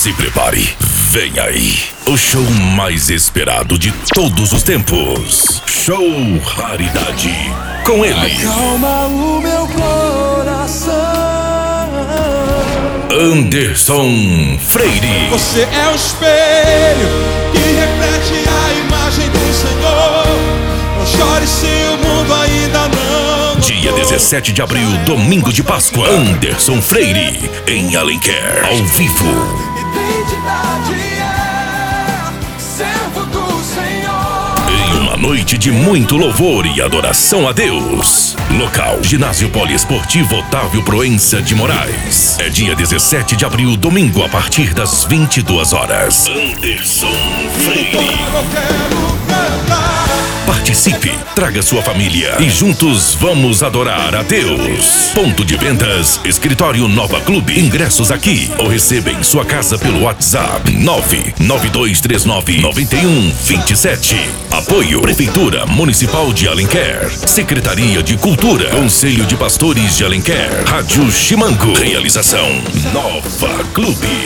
Se prepare, vem aí. O show mais esperado de todos os tempos. Show Raridade. Com ele, Calma o meu coração. Anderson Freire. Você é o espelho que reflete a imagem do Senhor. Não chore se o mundo ainda não. Dia notou. 17 de abril, domingo de Páscoa. Anderson Freire, em Alenquer, ao vivo. Identidade é servo do Senhor. Em uma noite de muito louvor e adoração a Deus. Local: Ginásio Poliesportivo Otávio Proença de Moraes. É dia 17 de abril, domingo, a partir das 22 horas. Anderson Freire. Eu quero cantar. Participe, traga sua família e juntos vamos adorar a Deus. Ponto de vendas, Escritório Nova Clube. Ingressos aqui ou receba em sua casa pelo WhatsApp 992399127. Apoio Prefeitura Municipal de Alenquer, Secretaria de Cultura, Conselho de Pastores de Alenquer, Rádio Chimango. Realização Nova Clube.